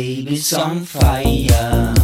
Baby's on fire.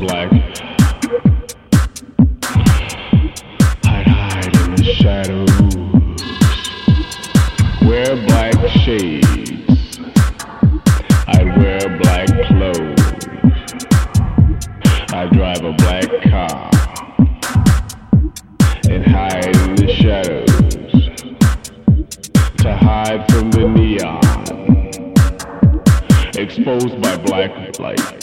black. I'd hide in the shadows. Wear black shades. I'd wear black clothes. I'd drive a black car. And hide in the shadows. To hide from the neon. Exposed by black light.